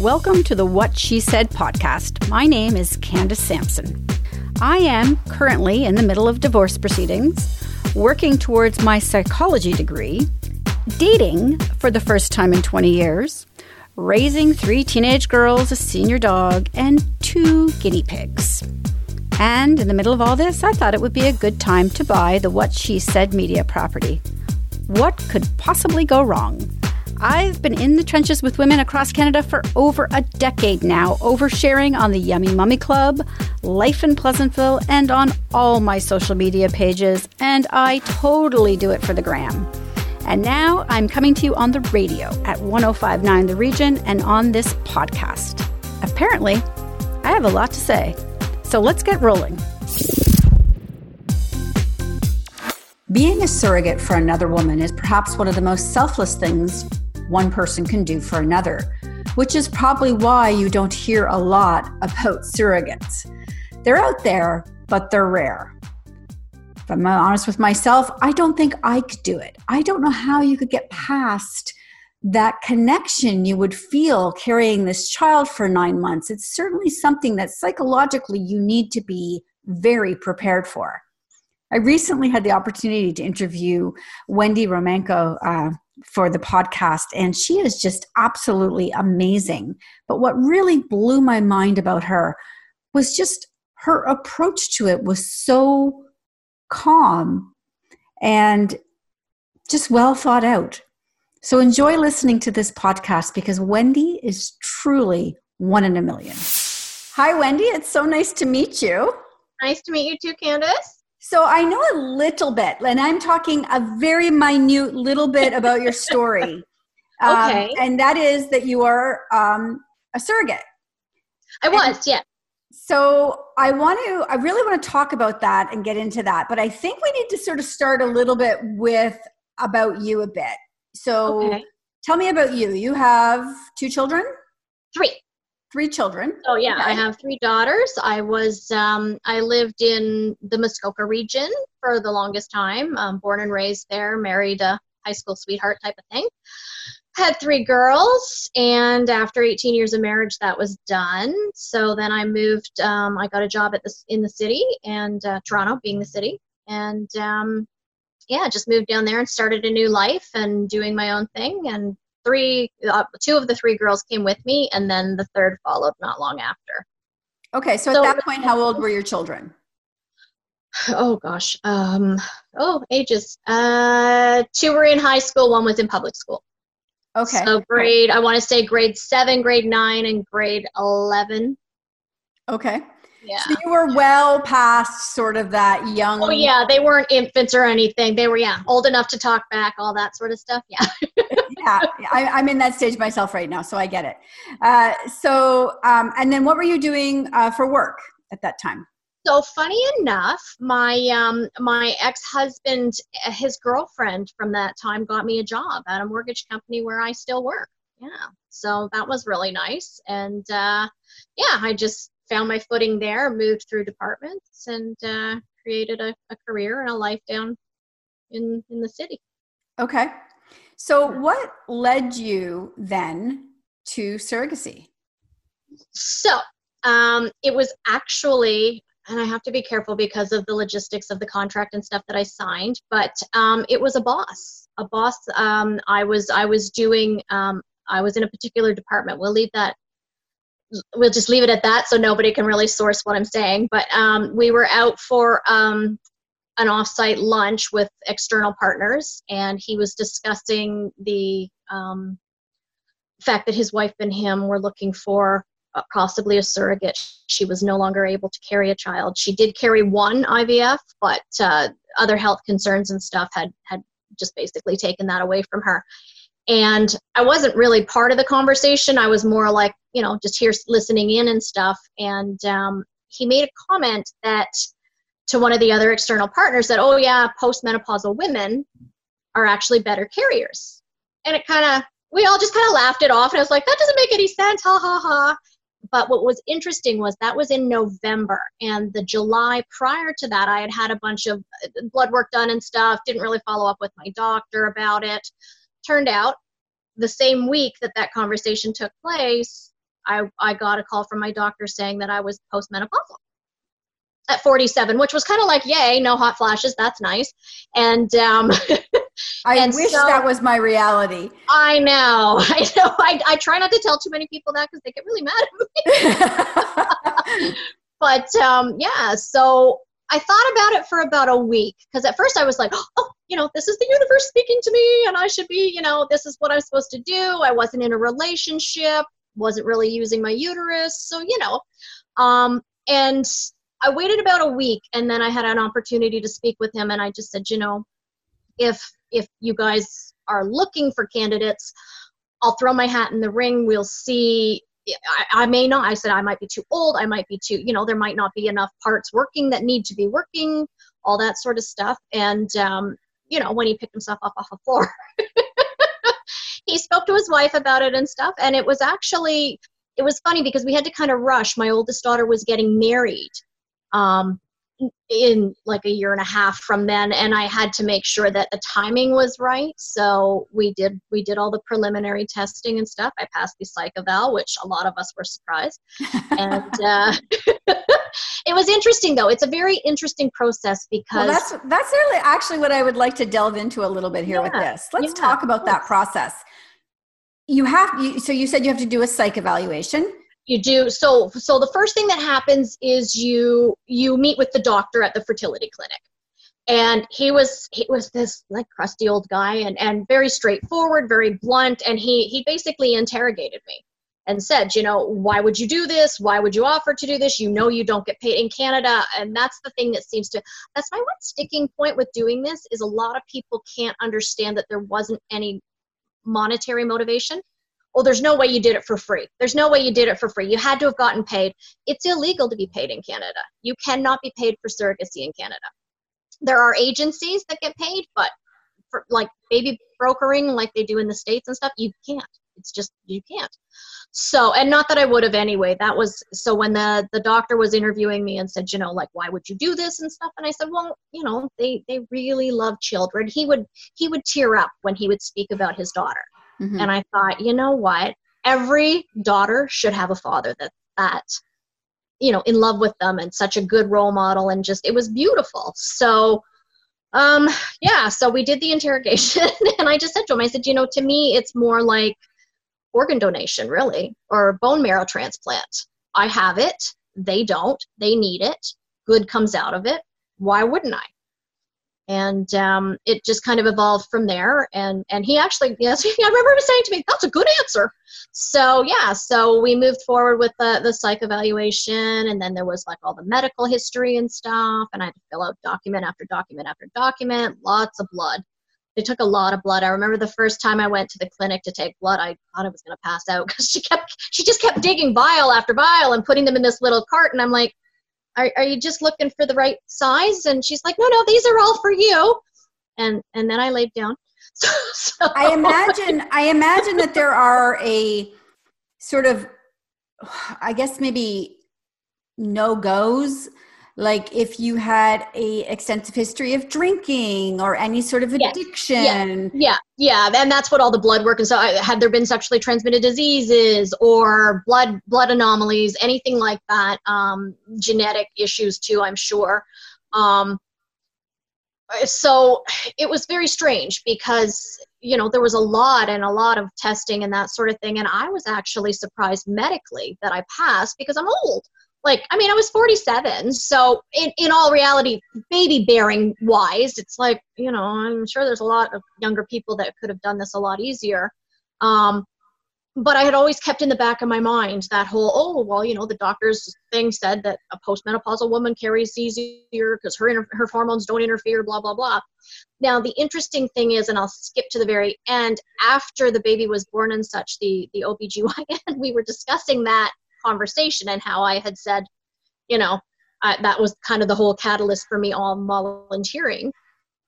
Welcome to the What She Said podcast. My name is Candace Sampson. I am currently in the middle of divorce proceedings, working towards my psychology degree, dating for the first time in 20 years, raising three teenage girls, a senior dog, and two guinea pigs. And in the middle of all this, I thought it would be a good time to buy the What She Said media property. What could possibly go wrong? I've been in the trenches with women across Canada for over a decade now, oversharing on the Yummy Mummy Club, Life in Pleasantville, and on all my social media pages, and I totally do it for the gram. And now I'm coming to you on the radio at 1059 The Region and on this podcast. Apparently, I have a lot to say. So let's get rolling. Being a surrogate for another woman is perhaps one of the most selfless things one person can do for another, which is probably why you don't hear a lot about surrogates. They're out there, but they're rare. If I'm honest with myself, I don't think I could do it. I don't know how you could get past that connection you would feel carrying this child for nine months. It's certainly something that psychologically you need to be very prepared for. I recently had the opportunity to interview Wendy Romanko, uh, for the podcast, and she is just absolutely amazing. But what really blew my mind about her was just her approach to it was so calm and just well thought out. So enjoy listening to this podcast because Wendy is truly one in a million. Hi, Wendy. It's so nice to meet you. Nice to meet you too, Candace. So I know a little bit, and I'm talking a very minute little bit about your story. okay. Um, and that is that you are um, a surrogate. I was, and yeah. So I want to, I really want to talk about that and get into that, but I think we need to sort of start a little bit with about you a bit. So okay. tell me about you. You have two children? Three three children. Oh yeah, okay. I have three daughters. I was um, I lived in the Muskoka region for the longest time. Um, born and raised there, married a high school sweetheart type of thing. Had three girls, and after 18 years of marriage, that was done. So then I moved. Um, I got a job at this in the city, and uh, Toronto being the city, and um, yeah, just moved down there and started a new life and doing my own thing and three, uh, two of the three girls came with me, and then the third followed not long after. Okay, so, so at that point, how old were your children? Oh gosh, um, oh ages. Uh, two were in high school, one was in public school. Okay. So grade, I want to say grade seven, grade nine, and grade eleven. Okay. Yeah. So you were well past sort of that young. Oh yeah, they weren't infants or anything. They were yeah old enough to talk back, all that sort of stuff. Yeah. yeah, I, am in that stage myself right now, so I get it. Uh, so, um, and then what were you doing uh, for work at that time? So funny enough, my um, my ex husband, his girlfriend from that time got me a job at a mortgage company where I still work. Yeah, so that was really nice, and uh, yeah, I just found my footing there, moved through departments, and uh, created a, a career and a life down in in the city. Okay. So, what led you then to surrogacy? So, um, it was actually, and I have to be careful because of the logistics of the contract and stuff that I signed, but um, it was a boss. A boss. Um, I was I was doing. Um, I was in a particular department. We'll leave that we'll just leave it at that so nobody can really source what I'm saying. But um, we were out for um, an offsite lunch with external partners, and he was discussing the um, fact that his wife and him were looking for uh, possibly a surrogate. She was no longer able to carry a child. She did carry one IVF, but uh, other health concerns and stuff had had just basically taken that away from her and i wasn't really part of the conversation. I was more like you know just here listening in and stuff. And um, he made a comment that to one of the other external partners that oh yeah postmenopausal women are actually better carriers. And it kind of we all just kind of laughed it off. And i was like that doesn't make any sense. Ha ha ha. But what was interesting was that was in november. And the july prior to that i had had a bunch of uh, blood work done and stuff. Didn't really follow up with my doctor about it turned out the same week that that conversation took place I, I got a call from my doctor saying that I was postmenopausal at 47, which was kind of like, yay, no hot flashes. That's nice. And um, I and wish so, that was my reality. I know. I know. I, I try not to tell too many people that because they get really mad at me. but um, yeah, so I thought about it for about a week because at first I was like, oh, you know, this is the universe speaking to me and I should be, you know, this is what I'm supposed to do. I wasn't in a relationship, wasn't really using my uterus. So, you know, um, and I waited about a week and then I had an opportunity to speak with him and I just said, you know, if if you guys are looking for candidates, I'll throw my hat in the ring. We'll see. I, I, may not. I said I might be too old. I might be too, you know, there might not be enough parts working that need to be working, all that sort of stuff. And, um, you know, when he picked himself up off the floor, he spoke to his wife about it and stuff. And it was actually, it was funny because we had to kind of rush. My oldest daughter was getting married. Um, in like a year and a half from then and i had to make sure that the timing was right. So we did we did all the preliminary testing and stuff. I passed the psych eval which a lot of us were surprised. And uh, it was interesting though. It's a very interesting process because well, that's that's really actually what i would like to delve into a little bit here yeah, with this. Let's yeah, talk about that process. You have you, so you said you have to do a psych evaluation you do so so the first thing that happens is you you meet with the doctor at the fertility clinic. And he was he was this like crusty old guy and and very straightforward very blunt and he he basically interrogated me and said you know why would you do this? Why would you offer to do this? You know you don't get paid in canada. And that's the thing that seems to that's my one sticking point with doing this is a lot of people can't understand that there wasn't any monetary motivation well, there's no way you did it for free. There's no way you did it for free. You had to have gotten paid. It's illegal to be paid in Canada. You cannot be paid for surrogacy in Canada. There are agencies that get paid, but for like baby brokering, like they do in the States and stuff, you can't. It's just, you can't. So, and not that I would have anyway. That was, so when the, the doctor was interviewing me and said, you know, like, why would you do this and stuff? And I said, well, you know, they, they really love children. He would, he would tear up when he would speak about his daughter Mm-hmm. And I thought, you know what? Every daughter should have a father that that you know in love with them and such a good role model and just it was beautiful. So um yeah, so we did the interrogation and I just said to him, I said, you know, to me it's more like organ donation really or bone marrow transplant. I have it, they don't, they need it, good comes out of it. Why wouldn't I? And um, it just kind of evolved from there. And and he actually yes i remember him saying to me that's a good answer. So yeah so we moved forward with the, the psych evaluation and then there was like all the medical history and stuff and i had to fill out document after document after document lots of blood. They took a lot of blood. I remember the first time i went to the clinic to take blood i thought i was going to pass out because she kept she just kept digging vial after vial and putting them in this little cart and i'm like are, are you just looking for the right size and she's like no no these are all for you and and then i laid down so, so. i imagine i imagine that there are a sort of i guess maybe no goes like if you had a extensive history of drinking or any sort of addiction yeah, yeah. Yeah. And that's what all the blood work and so had there been sexually transmitted diseases or blood blood anomalies anything like that um, genetic issues too i'm sure. Um, so it was very strange because you know there was a lot and a lot of testing and that sort of thing. And i was actually surprised medically that i passed because i'm old like i mean i was 47 so in, in all reality baby bearing wise it's like you know i'm sure there's a lot of younger people that could have done this a lot easier. Um, but i had always kept in the back of my mind that whole oh well you know the doctor's thing said that a postmenopausal woman carries easier because her her hormones don't interfere blah blah blah. Now the interesting thing is and i'll skip to the very end after the baby was born and such the the obgyn we were discussing that conversation and how I had said, you know, I, that was kind of the whole catalyst for me all volunteering.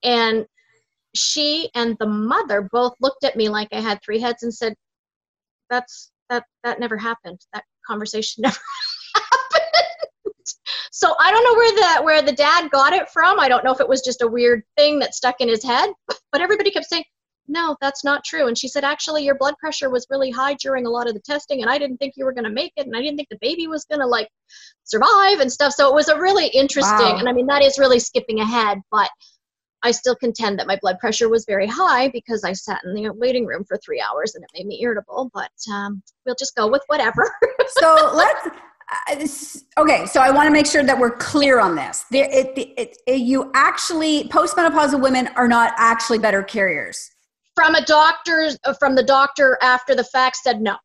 And she and the mother both looked at me like I had three heads and said, "That's that that never happened. That conversation never happened." so I don't know where the where the dad got it from. I don't know if it was just a weird thing that stuck in his head, but everybody kept saying, no, that's not true. And she said, actually, your blood pressure was really high during a lot of the testing, and I didn't think you were going to make it, and I didn't think the baby was going to like survive and stuff. So it was a really interesting, wow. and I mean, that is really skipping ahead, but I still contend that my blood pressure was very high because I sat in the waiting room for three hours and it made me irritable. But um, we'll just go with whatever. so let's. Uh, okay, so I want to make sure that we're clear on this. There, it, it, it, you actually postmenopausal women are not actually better carriers. From a doctor, from the doctor after the fact said no.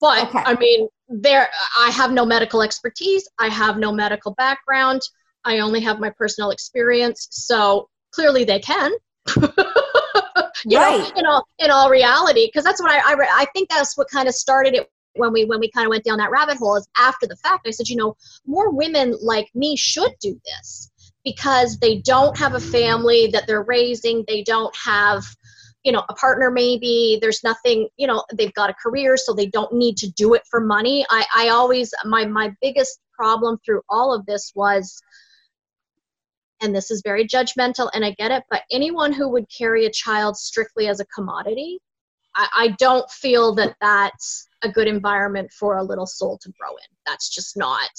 But okay. I mean, there, I have no medical expertise. I have no medical background. I only have my personal experience. So clearly they can. you right. know, in all in all reality, because that's what I, I I think that's what kind of started it when we when we kind of went down that rabbit hole is after the fact. I said, you know, more women like me should do this because they don't have a family that they're raising. They don't have you know a partner maybe there's nothing you know they've got a career so they don't need to do it for money i i always my my biggest problem through all of this was and this is very judgmental and I get it, but anyone who would carry a child strictly as a commodity, I, I don't feel that that's a good environment for a little soul to grow in. That's just not,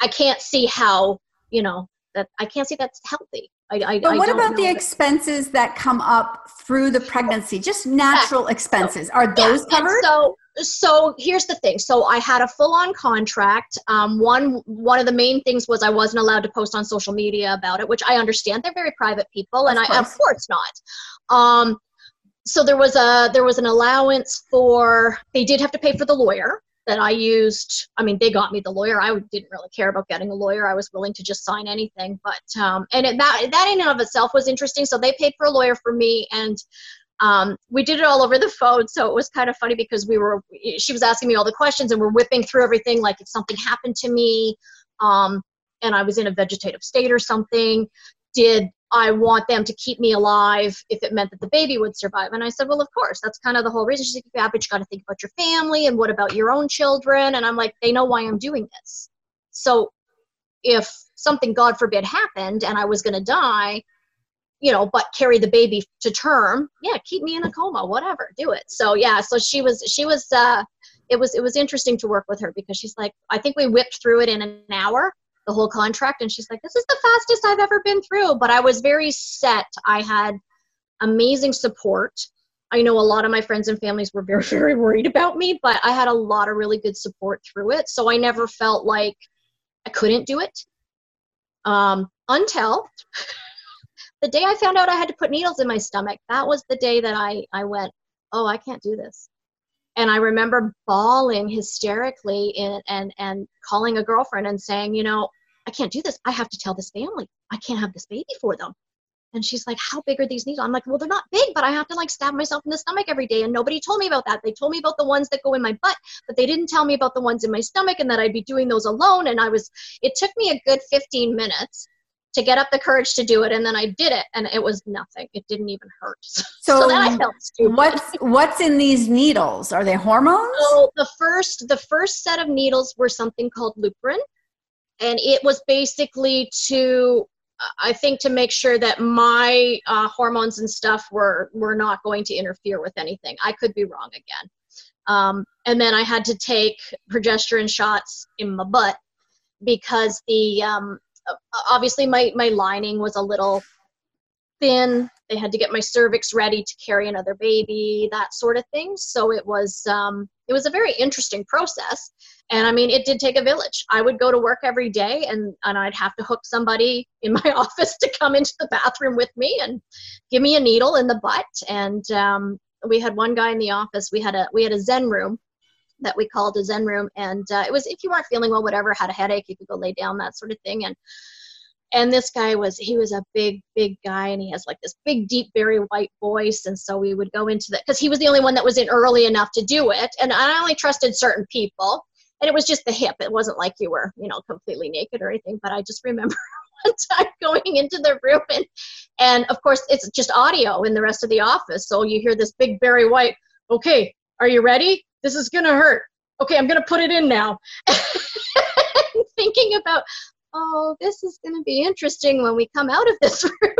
I can't see how, you know, that I can't see that's healthy. I, I, but what about the expenses that come up through the pregnancy? Just natural expenses. Are those yeah. covered? so so here's the thing so i had a full-on contract um, one one of the main things was i wasn't allowed to post on social media about it which i understand they're very private people and of i of course not um, so there was a there was an allowance for they did have to pay for the lawyer that i used i mean they got me the lawyer. I didn't really care about getting a lawyer. I was willing to just sign anything. But um, and it, that that in and of itself was interesting. So they paid for a lawyer for me and um, we did it all over the phone. So it was kind of funny because we were she was asking me all the questions and we're whipping through everything like if something happened to me um, and i was in a vegetative state or something. Did i want them to keep me alive if it meant that the baby would survive. And i said well of course that's kind of the whole reason. She's like yeah but you got to think about your family and what about your own children? And i'm like they know why i'm doing this. So if something god forbid happened and i was going to die you know, but carry the baby to term, yeah, keep me in a coma, whatever, do it. So yeah, so she was she was uh it was it was interesting to work with her because she's like, I think we whipped through it in an hour, the whole contract, and she's like, This is the fastest I've ever been through. But I was very set. I had amazing support. I know a lot of my friends and families were very, very worried about me, but I had a lot of really good support through it. So I never felt like I couldn't do it. Um, until the day I found out I had to put needles in my stomach, that was the day that I, I went, oh, I can't do this. And I remember bawling hysterically and, and, calling a girlfriend and saying, you know, I can't do this. I have to tell this family. I can't have this baby for them. And she's like, How big are these needles? I'm like, Well, they're not big, but I have to like stab myself in the stomach every day. And nobody told me about that. They told me about the ones that go in my butt, but they didn't tell me about the ones in my stomach and that I'd be doing those alone. And I was, it took me a good 15 minutes to get up the courage to do it and then i did it and it was nothing. It didn't even hurt. So, so then i felt stupid. what's what's in these needles? Are they hormones? So the first the first set of needles were something called lupron and it was basically to i think to make sure that my uh, hormones and stuff were were not going to interfere with anything. I could be wrong again. Um, and then i had to take progesterone shots in my butt because the um, obviously my my lining was a little thin. They had to get my cervix ready to carry another baby that sort of thing. So it was um, it was a very interesting process. And i mean it did take a village. I would go to work every day and and i'd have to hook somebody in my office to come into the bathroom with me and give me a needle in the butt. And um, we had one guy in the office. We had a we had a zen room that we called a Zen room. And uh, it was if you weren't feeling well, whatever, had a headache, you could go lay down, that sort of thing. And and this guy was he was a big big guy and he has like this big deep Barry White voice and so we would go into that because he was the only one that was in early enough to do it and i only trusted certain people and it was just the hip it wasn't like you were you know completely naked or anything but i just remember one time going into the room and and of course it's just audio in the rest of the office so you hear this big Barry White okay are you ready this is gonna hurt. Okay, I'm gonna put it in now. Thinking about, oh, this is gonna be interesting when we come out of this room.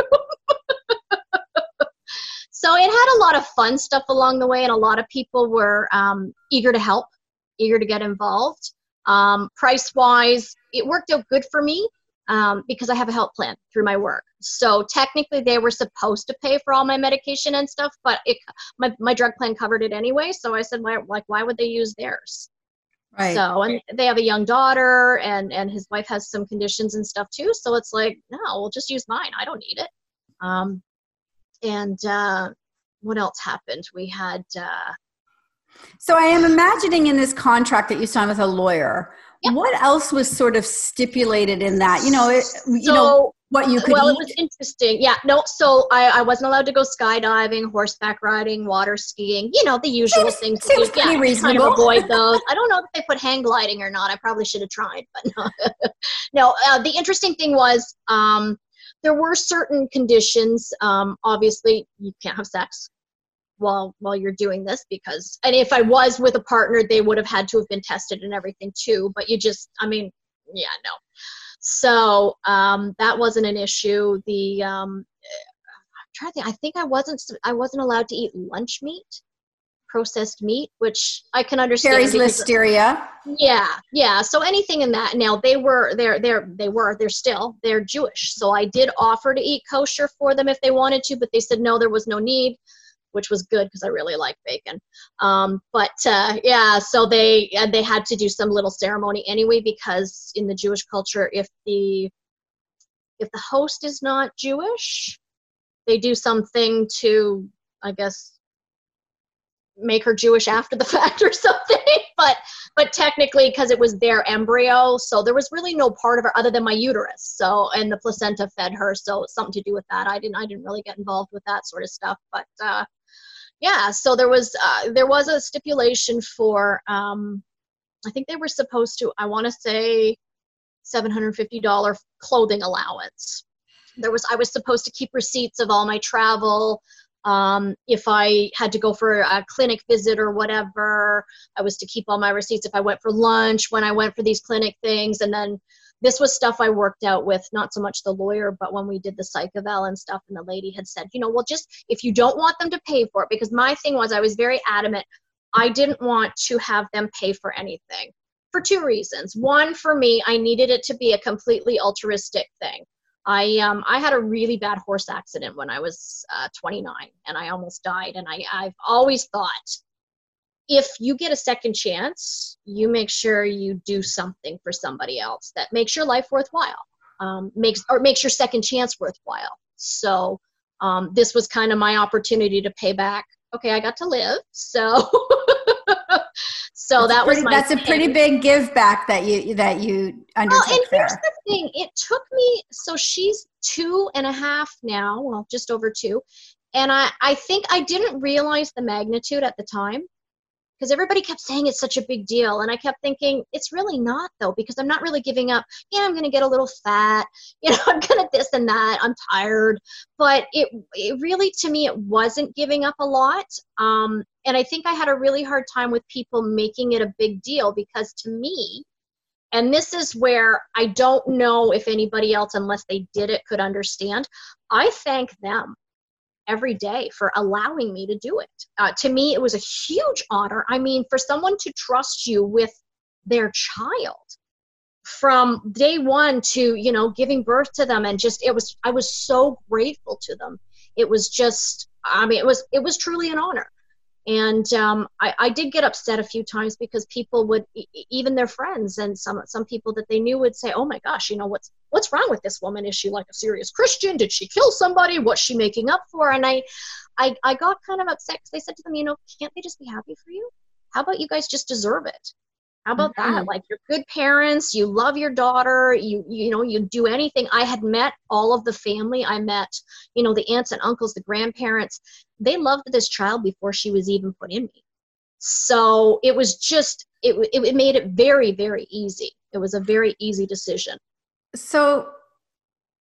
so so it had a lot of fun stuff along the way, and a lot of people were um, eager to help, eager to get involved. Um, price wise, it worked out good for me um, because I have a health plan through my work. So technically, they were supposed to pay for all my medication and stuff, but it, my my drug plan covered it anyway. So I said, why like why would they use theirs? Right. So and they have a young daughter, and and his wife has some conditions and stuff too. So it's like, no, we'll just use mine. I don't need it. Um, and uh, what else happened? We had. Uh, so I am imagining in this contract that you signed with a lawyer. Yep. What else was sort of stipulated in that? You know, it, you so, know what you could. Well, eat? it was interesting. Yeah, no. So I, I wasn't allowed to go skydiving, horseback riding, water skiing. You know, the usual seems, things. Seems pretty yeah, reasonable. Kind of avoid those. I don't know if they put hang gliding or not. I probably should have tried, but no. no. Uh, the interesting thing was. Um, there were certain conditions. Um, obviously, you can't have sex while while you're doing this because and if I was with a partner, they would have had to have been tested and everything too. But you just, I mean, yeah, no. So um, that wasn't an issue. The um, I'm trying to think. I think I wasn't I wasn't allowed to eat lunch meat processed meat, which I can understand. Carries listeria. Yeah, yeah. So anything in that. Now they were they're they're they were they're still they're Jewish. So I did offer to eat kosher for them if they wanted to, but they said no, there was no need, which was good because I really like bacon. Um, but uh, yeah, so they they had to do some little ceremony anyway because in the Jewish culture, if the if the host is not Jewish, they do something to I guess make her Jewish after the fact or something. but but technically, because it was their embryo, so there was really no part of her other than my uterus. So and the placenta fed her, so something to do with that. I didn't I didn't really get involved with that sort of stuff. But uh, yeah, so there was uh, there was a stipulation for um, I think they were supposed to I want to say seven hundred fifty dollar clothing allowance. There was I was supposed to keep receipts of all my travel um, if I had to go for a clinic visit or whatever, I was to keep all my receipts. If I went for lunch, when I went for these clinic things, and then this was stuff I worked out with not so much the lawyer, but when we did the psych eval and stuff, and the lady had said, you know, well, just if you don't want them to pay for it, because my thing was I was very adamant, I didn't want to have them pay for anything for two reasons. One, for me, I needed it to be a completely altruistic thing. I um, I had a really bad horse accident when I was uh, 29, and I almost died. And I I've always thought, if you get a second chance, you make sure you do something for somebody else that makes your life worthwhile, um, makes or makes your second chance worthwhile. So um, this was kind of my opportunity to pay back. Okay, I got to live, so So that's that pretty, was that's thing. a pretty big give back that you that you undertook well, and there. here's the thing: it took me. So she's two and a half now, well, just over two, and I I think I didn't realize the magnitude at the time because everybody kept saying it's such a big deal and i kept thinking it's really not though because i'm not really giving up yeah i'm going to get a little fat you know i'm going to this and that i'm tired but it, it really to me it wasn't giving up a lot um, and i think i had a really hard time with people making it a big deal because to me and this is where i don't know if anybody else unless they did it could understand i thank them every day for allowing me to do it. Uh, to me, it was a huge honor. I mean, for someone to trust you with their child from day one to you know giving birth to them and just it was i was so grateful to them it was just i mean it was it was truly an honor and um, I, I, did get upset a few times because people would even their friends and some some people that they knew would say oh my gosh you know what's what's wrong with this woman? Is she like a serious christian? Did she kill somebody? What's she making up for? And i i, I got kind of upset because they said to them you know can't they just be happy for you? How about you guys just deserve it how about mm-hmm. that? Like you're good parents, you love your daughter, you you know, you do anything. I had met all of the family. I met, you know, the aunts and uncles, the grandparents. They loved this child before she was even put in me. So it was just it it, made it very very easy. It was a very easy decision. So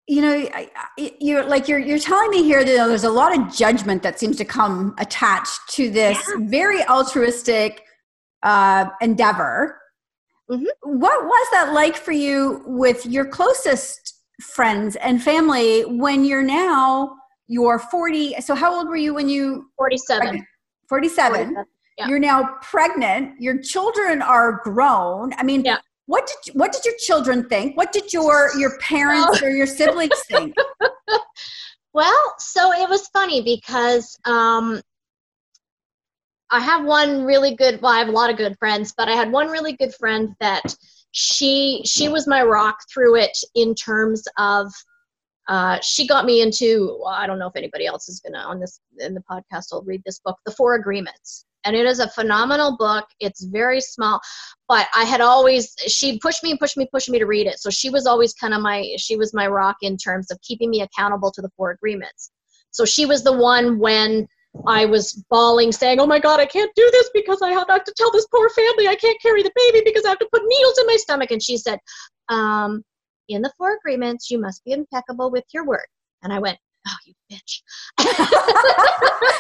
you know you're like you're you're telling me here that there's a lot of judgment that seems to come attached to this yeah. very altruistic uh, endeavor. Mm-hmm. What was that like for you with your closest friends and family when you're now you're 40 so how old were you when you 47 47, 47 yeah. you're now pregnant your children are grown i mean yeah. what did what did your children think what did your your parents or your siblings think well so it was funny because um I have one really good well, I have a lot of good friends, but I had one really good friend that she she was my rock through it in terms of uh, she got me into well, i don't know if anybody else is gonna on this in the podcast i'll read this book the four agreements. And it is a phenomenal book. It's very small but i had always she pushed me and pushed me pushed me to read it. So she was always kind of my she was my rock in terms of keeping me accountable to the four agreements. So she was the one when I was bawling, saying, Oh my God, I can't do this because I have to tell this poor family I can't carry the baby because I have to put needles in my stomach. And she said, um, In the four agreements, you must be impeccable with your word. And I went, Oh, you bitch.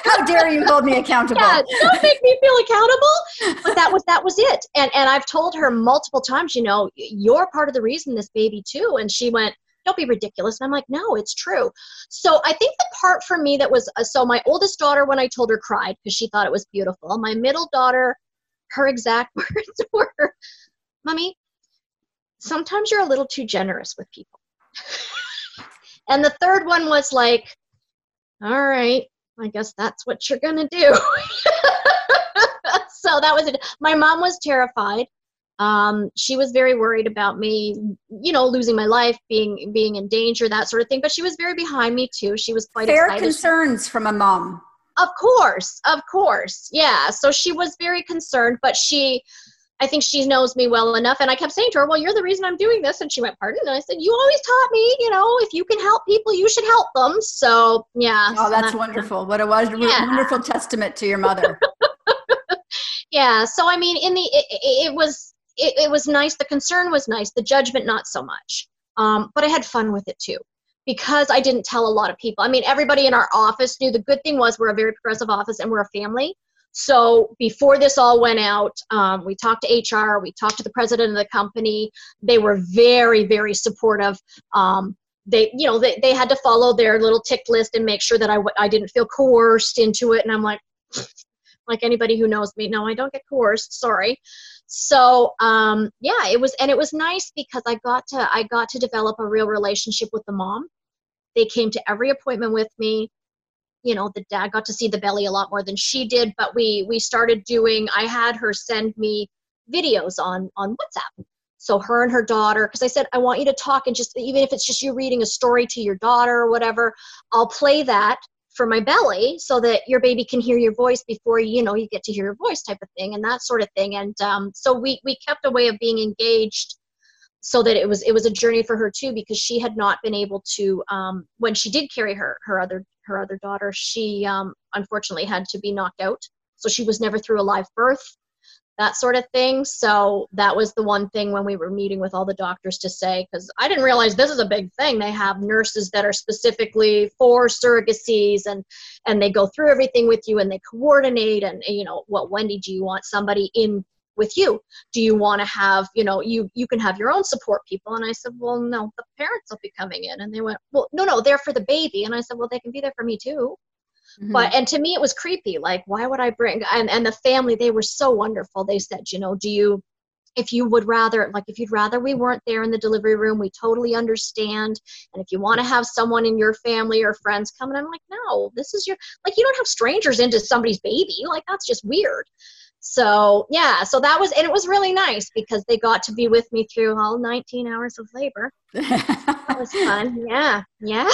How dare you hold me accountable? Yeah, don't make me feel accountable. But that was that was it. And and I've told her multiple times, you know, you're part of the reason this baby too. And she went, don't be ridiculous. And I'm like, no, it's true. So I think the part for me that was uh, so my oldest daughter, when I told her, cried because she thought it was beautiful. My middle daughter, her exact words were, Mommy, sometimes you're a little too generous with people. and the third one was like, all right, I guess that's what you're going to do. so that was it. My mom was terrified um, she was very worried about me you know losing my life being being in danger that sort of thing but she was very behind me too she was quite fair excited. concerns from a mom of course of course yeah so she was very concerned but she I think she knows me well enough. And I kept saying to her, Well, you're the reason I'm doing this. And she went, Pardon? And I said, You always taught me, you know, if you can help people, you should help them. So, yeah. Oh, that's wonderful. What a yeah. wonderful testament to your mother. yeah. So, I mean, in the, it, it was, it, it was nice. The concern was nice. The judgment, not so much. Um, but I had fun with it too because I didn't tell a lot of people. I mean, everybody in our office knew the good thing was we're a very progressive office and we're a family. So before this all went out, um, we talked to HR, we talked to the president of the company. They were very, very supportive. Um, they, you know, they, they had to follow their little tick list and make sure that I, I didn't feel coerced into it. And I'm like, like anybody who knows me, no, I don't get coerced. Sorry so um, yeah it was and it was nice because i got to i got to develop a real relationship with the mom. They came to every appointment with me. You know the dad got to see the belly a lot more than she did but we we started doing i had her send me videos on on whatsapp. So her and her daughter because i said i want you to talk and just even if it's just you reading a story to your daughter or whatever i'll play that for my belly so that your baby can hear your voice before you know you get to hear your voice type of thing and that sort of thing. And um, so we we kept a way of being engaged so that it was it was a journey for her too because she had not been able to um, when she did carry her her other her other daughter she um, unfortunately had to be knocked out. So she was never through a live birth that sort of thing. So that was the one thing when we were meeting with all the doctors to say, because I didn't realize this is a big thing. They have nurses that are specifically for surrogacies and and they go through everything with you and they coordinate and you know what Wendy, do you want somebody in with you? Do you want to have, you know, you you can have your own support people? And I said, Well, no, the parents will be coming in. And they went, Well, no, no, they're for the baby. And I said, Well, they can be there for me too. Mm-hmm. But and to me it was creepy. Like, why would I bring and, and the family, they were so wonderful. They said, you know, do you if you would rather like if you'd rather we weren't there in the delivery room we totally understand and if you want to have someone in your family or friends come and i'm like no this is your like you don't have strangers into somebody's baby like that's just weird so yeah so that was and it was really nice because they got to be with me through all 19 hours of labor that was fun yeah yeah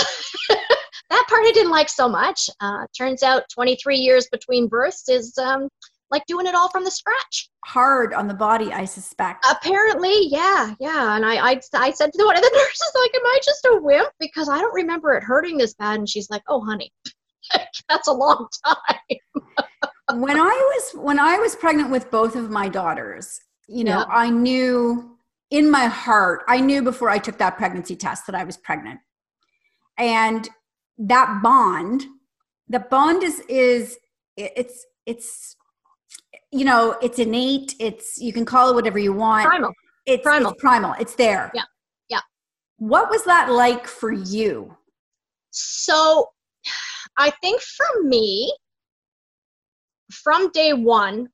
that part I didn't like so much. Uh, turns out 23 years between births is um, like doing it all from the scratch. Hard on the body, I suspect. Apparently, yeah, yeah. And I, I, I said to one of the nurses, like, "Am I just a wimp? Because I don't remember it hurting this bad." And she's like, "Oh, honey, that's a long time." when I was when I was pregnant with both of my daughters, you know, I knew in my heart, I knew before I took that pregnancy test that I was pregnant. And that bond the bond is is it's it's you know it's innate it's you can call it whatever you want. Primal. It's primal it's, primal. it's there. Yeah. Yeah. What was that like for you? So I think for me, from day one,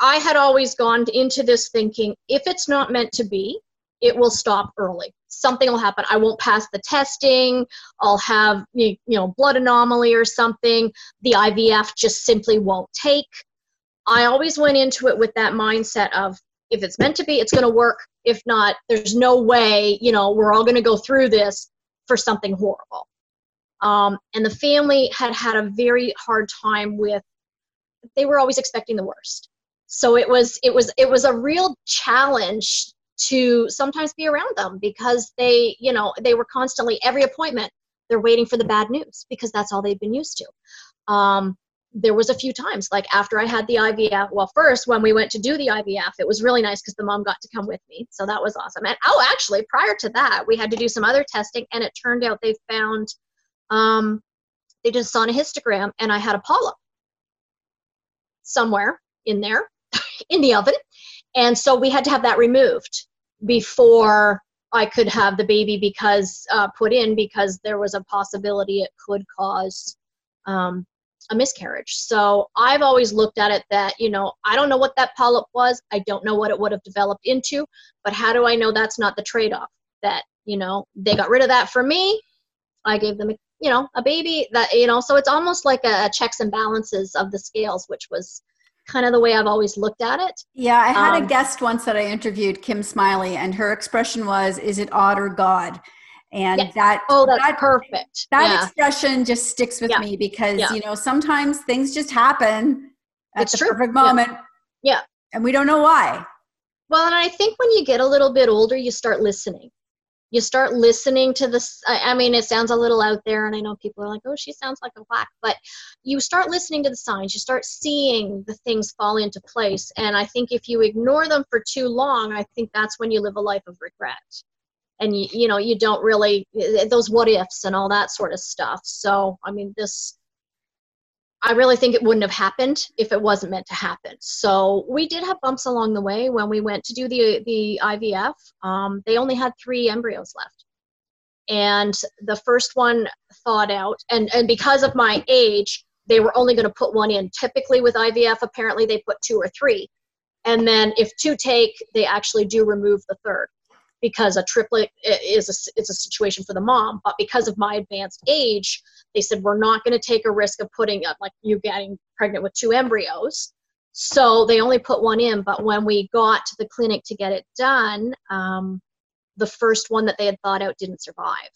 I had always gone into this thinking if it's not meant to be, it will stop early. Something will happen. I won't pass the testing. I'll have you know blood anomaly or something. The IVF just simply won't take. I always went into it with that mindset of if it's meant to be, it's going to work. If not, there's no way, you know, we're all going to go through this for something horrible. Um, and the family had had a very hard time with, they were always expecting the worst. So it was, it was, it was a real challenge to sometimes be around them because they, you know, they were constantly every appointment they're waiting for the bad news because that's all they've been used to. Um, there was a few times like after i had the ivf well first when we went to do the ivf it was really nice because the mom got to come with me so that was awesome. And oh actually prior to that we had to do some other testing and it turned out they found um, they just saw a hysterogram and i had a polyp somewhere in there in the oven. And so we had to have that removed before i could have the baby because uh, put in because there was a possibility it could cause um, a miscarriage. So I've always looked at it that, you know, I don't know what that polyp was. I don't know what it would have developed into, but how do I know that's not the trade off? That, you know, they got rid of that for me. I gave them, you know, a baby that, you know, so it's almost like a, checks and balances of the scales, which was kind of the way I've always looked at it. Yeah, I had um, a guest once that I interviewed, Kim Smiley, and her expression was, is it odd or God? and yes. that oh that's that, perfect that yeah. expression just sticks with yeah. me because yeah. you know sometimes things just happen at it's the true. perfect moment yeah and we don't know why well and i think when you get a little bit older you start listening you start listening to this i mean it sounds a little out there and i know people are like oh she sounds like a whack but you start listening to the signs you start seeing the things fall into place. And i think if you ignore them for too long i think that's when you live a life of regret. And you, you know you don't really eh, those what ifs and all that sort of stuff. So i mean this i really think it wouldn't have happened if it wasn't meant to happen. So we did have bumps along the way when we went to do the the ivf um, they only had three embryos left. And the first one thawed out. And and because of my age they were only going to put one in. Typically with ivf apparently they put two or three. And then if two take they actually do remove the third because a triplet is a, it's a situation for the mom. But because of my advanced age, they said we're not going to take a risk of putting up like you getting pregnant with two embryos. So they only put one in. But when we got to the clinic to get it done, um, the first one that they had thought out didn't survive.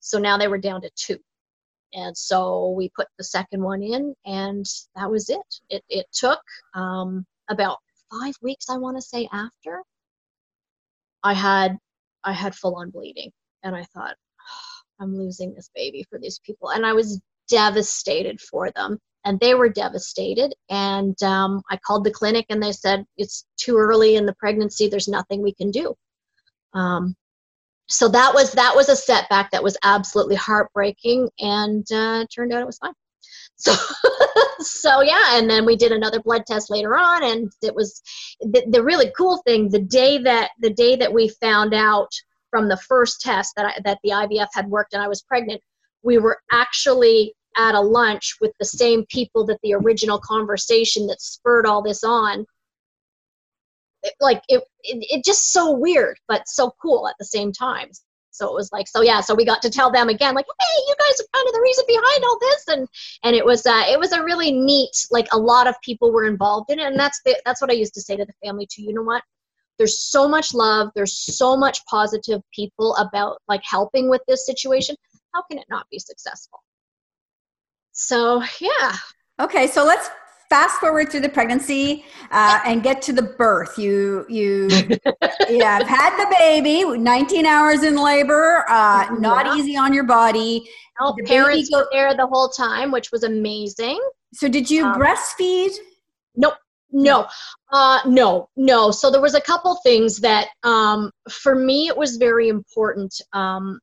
So now they were down to two. And so we put the second one in, and that was it. It, it took um, about five weeks, I want to say, after I had I had full on bleeding and I thought oh, I'm losing this baby for these people and I was devastated for them and they were devastated and um, I called the clinic and they said it's too early in the pregnancy there's nothing we can do. Um, so that was that was a setback that was absolutely heartbreaking and uh, turned out it was fine so so yeah and then we did another blood test later on and it was the, the really cool thing the day that the day that we found out from the first test that I, that the IVF had worked and I was pregnant we were actually at a lunch with the same people that the original conversation that spurred all this on. It, like it, it, it just so weird but so cool at the same time so it was like so yeah so we got to tell them again like hey you guys are kind of the reason behind all this and and it was uh, it was a really neat like a lot of people were involved in it and that's the, that's what i used to say to the family too you know what? There's so much love there's so much positive people about like helping with this situation. How can it not be successful? So yeah. Okay so let's fast forward through the pregnancy uh, and get to the birth. You you yeah, have had the baby, 19 hours in labor, uh, not yeah. easy on your body. No, the parents go- were there the whole time, which was amazing. So did you um, breastfeed? Nope. No, uh, no, no. So there was a couple things that um, for me it was very important. Um,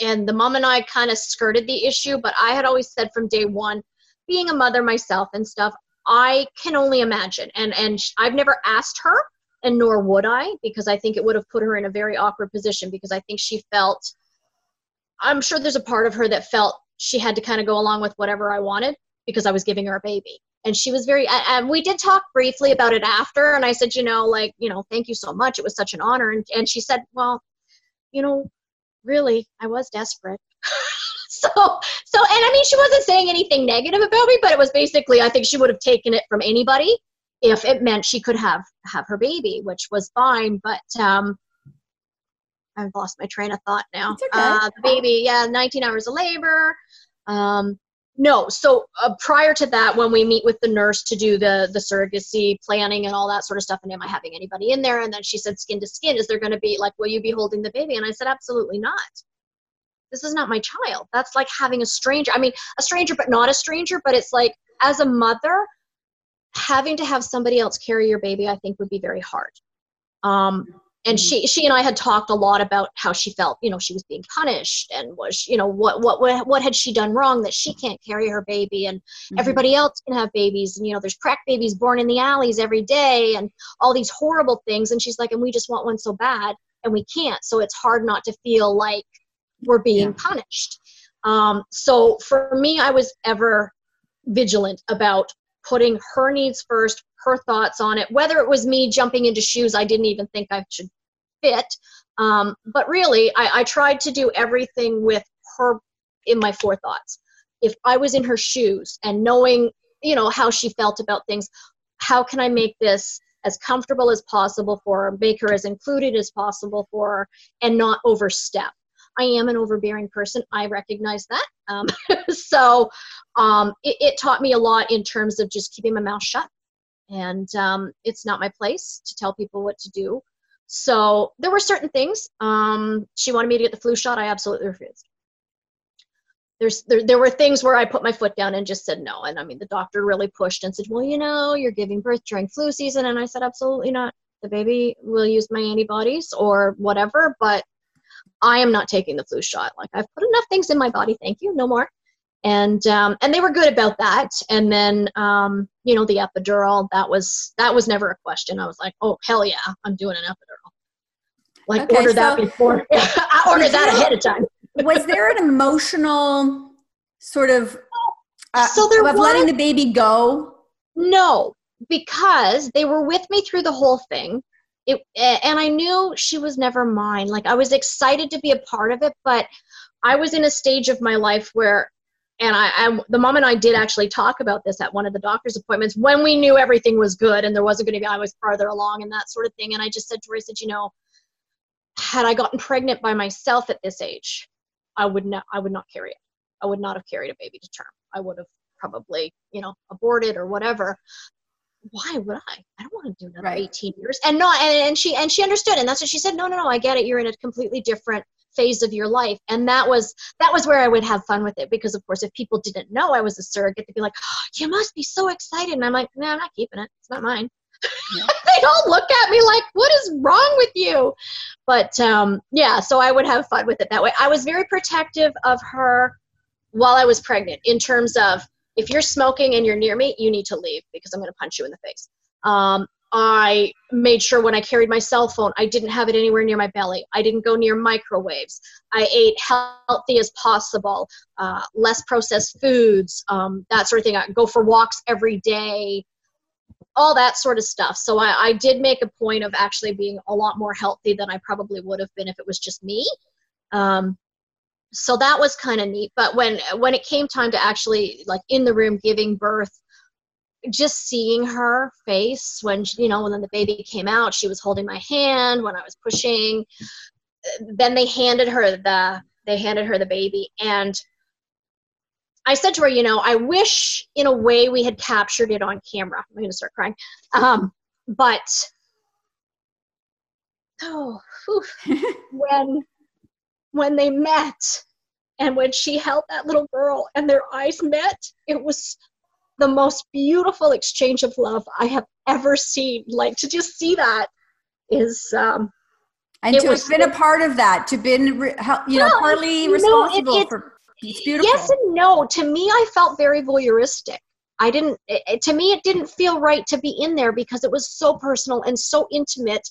and the mom and I kind of skirted the issue, but I had always said from day one, being a mother myself and stuff, I can only imagine. And and I've never asked her, and nor would I, because I think it would have put her in a very awkward position. Because I think she felt, I'm sure there's a part of her that felt she had to kind of go along with whatever I wanted because I was giving her a baby. And she was very, and we did talk briefly about it after. And I said, you know, like, you know, thank you so much. It was such an honor. And, and she said, well, you know, really, I was desperate. so, so, and I mean, she wasn't saying anything negative about me, but it was basically, I think she would have taken it from anybody if it meant she could have have her baby, which was fine. But um, I've lost my train of thought now. Okay. Uh, the baby, yeah, 19 hours of labor. Um, no, so uh, prior to that, when we meet with the nurse to do the the surrogacy planning and all that sort of stuff, and am I having anybody in there? And then she said, skin to skin, is there going to be like, will you be holding the baby? And I said, absolutely not. This is not my child. That's like having a stranger. I mean, a stranger, but not a stranger. But it's like, as a mother, having to have somebody else carry your baby, I think would be very hard. Um, and she she and I had talked a lot about how she felt you know she was being punished and was you know what what what, what had she done wrong that she can't carry her baby and mm-hmm. everybody else can have babies and you know there's crack babies born in the alleys every day and all these horrible things and she's like and we just want one so bad and we can't so it's hard not to feel like we're being yeah. punished um, so for me I was ever vigilant about putting her needs first her thoughts on it whether it was me jumping into shoes i didn't even think i should fit. Um, but really, I, I tried to do everything with her in my forethoughts. If I was in her shoes and knowing, you know, how she felt about things, how can I make this as comfortable as possible for her, make her as included as possible for her, and not overstep. I am an overbearing person. I recognize that. Um, so um, it, it, taught me a lot in terms of just keeping my mouth shut. And um, it's not my place to tell people what to do. So there were certain things. Um, she wanted me to get the flu shot. I absolutely refused. There's there, there were things where I put my foot down and just said no. And I mean, the doctor really pushed and said, well, you know, you're giving birth during flu season. And I said, absolutely not. The baby will use my antibodies or whatever, but I am not taking the flu shot. Like I've put enough things in my body. Thank you. No more and um, and they were good about that. And then um, you know the epidural that was that was never a question. I was like, oh hell yeah, I'm doing an epidural. Like okay, order so that before I ordered that ahead of time. was there an emotional sort of uh, so there of was, letting the baby go? No, because they were with me through the whole thing. It, and I knew she was never mine. Like I was excited to be a part of it, but I was in a stage of my life where and I, I, the mom and I did actually talk about this at one of the doctor's appointments when we knew everything was good and there wasn't going to be I was farther along and that sort of thing. And I just said to her, I said, you know, had I gotten pregnant by myself at this age, I would not I would not carry it. I would not have carried a baby to term. I would have probably, you know, aborted or whatever. Why would I? I don't want to do another right. 18 years. And no, and, and she and she understood, and that's what she said. No, no, no, I get it. You're in a completely different phase of your life and that was that was where i would have fun with it because of course if people didn't know i was a surrogate they'd be like oh, you must be so excited and i'm like no i'm not keeping it it's not mine yeah. they all look at me like what is wrong with you but um, yeah so i would have fun with it that way i was very protective of her while i was pregnant in terms of if you're smoking and you're near me you need to leave because i'm going to punch you in the face um, I made sure when I carried my cell phone, I didn't have it anywhere near my belly. I didn't go near microwaves. I ate healthy as possible, uh, less processed foods, um, that sort of thing. I go for walks every day, all that sort of stuff. So I, I did make a point of actually being a lot more healthy than I probably would have been if it was just me. Um, so that was kind of neat. But when when it came time to actually like in the room giving birth, just seeing her face when you know when the baby came out she was holding my hand when i was pushing then they handed her the they handed her the baby and i said to her you know i wish in a way we had captured it on camera i'm going to start crying um, but oh when when they met and when she held that little girl and their eyes met it was the most beautiful exchange of love I have ever seen. Like to just see that is um and to have been a part of that, to been you know partly responsible no, it, it, for it's beautiful. Yes and no. To me, I felt very voyeuristic. I didn't. It, to me, it didn't feel right to be in there because it was so personal and so intimate.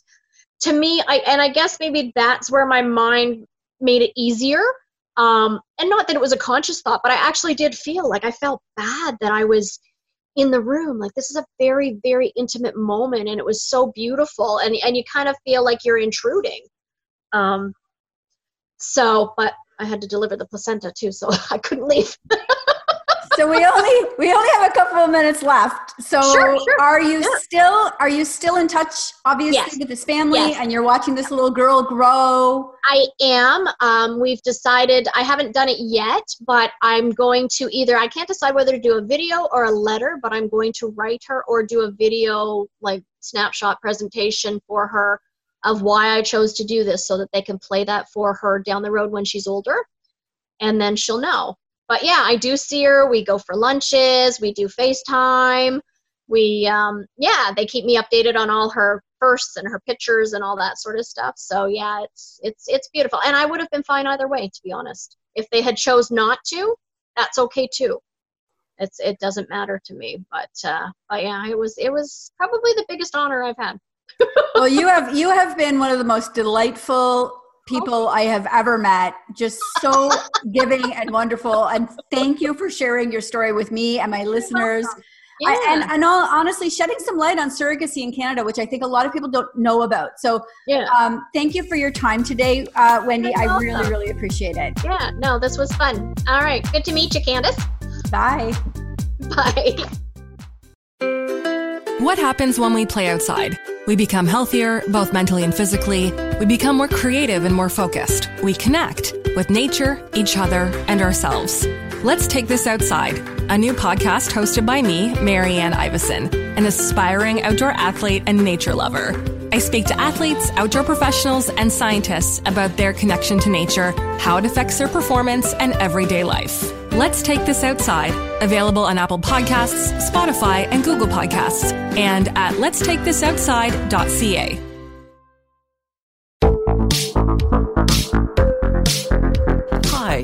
To me, I and I guess maybe that's where my mind made it easier Um, and not that it was a conscious thought, but I actually did feel like I felt bad that I was in the room. Like this is a very, very intimate moment, and it was so beautiful, and and you kind of feel like you're intruding. Um, so, but I had to deliver the placenta too, so I couldn't leave. so we only we only have a couple of minutes left. So sure, sure. are you yeah. still are you still in touch obviously yes. with this family yes. and you're watching this little girl grow? I am. Um, we've decided I haven't done it yet, but I'm going to either I can't decide whether to do a video or a letter, but I'm going to write her or do a video like snapshot presentation for her of why I chose to do this so that they can play that for her down the road when she's older. And then she'll know. But yeah, I do see her. We go for lunches, we do FaceTime. We, um, yeah, they keep me updated on all her firsts and her pictures and all that sort of stuff. So yeah, it's it's it's beautiful. And I would have been fine either way, to be honest. If they had chose not to, that's okay too. It's it doesn't matter to me. But uh, but yeah, it was it was probably the biggest honor I've had well, you have you have been one of the most delightful people I have ever met. Just so giving and wonderful. And thank you for sharing your story with me and my listeners. Yeah. I, and, and all, honestly, shedding some light on surrogacy in Canada, which I think a lot of people don't know about. So, yeah. Um, thank you for your time today, uh, Wendy. You're I welcome. really, really appreciate it. Yeah, no, this was fun. All right. Good to meet you, Candace. Bye. Bye. What happens when we play outside? We become healthier, both mentally and physically. We become more creative and more focused. We connect with nature, each other, and ourselves. Let's Take This Outside, a new podcast hosted by me, Marianne Iveson, an aspiring outdoor athlete and nature lover. I speak to athletes, outdoor professionals, and scientists about their connection to nature, how it affects their performance, and everyday life. Let's Take This Outside, available on Apple Podcasts, Spotify, and Google Podcasts, and at letstakethisoutside.ca.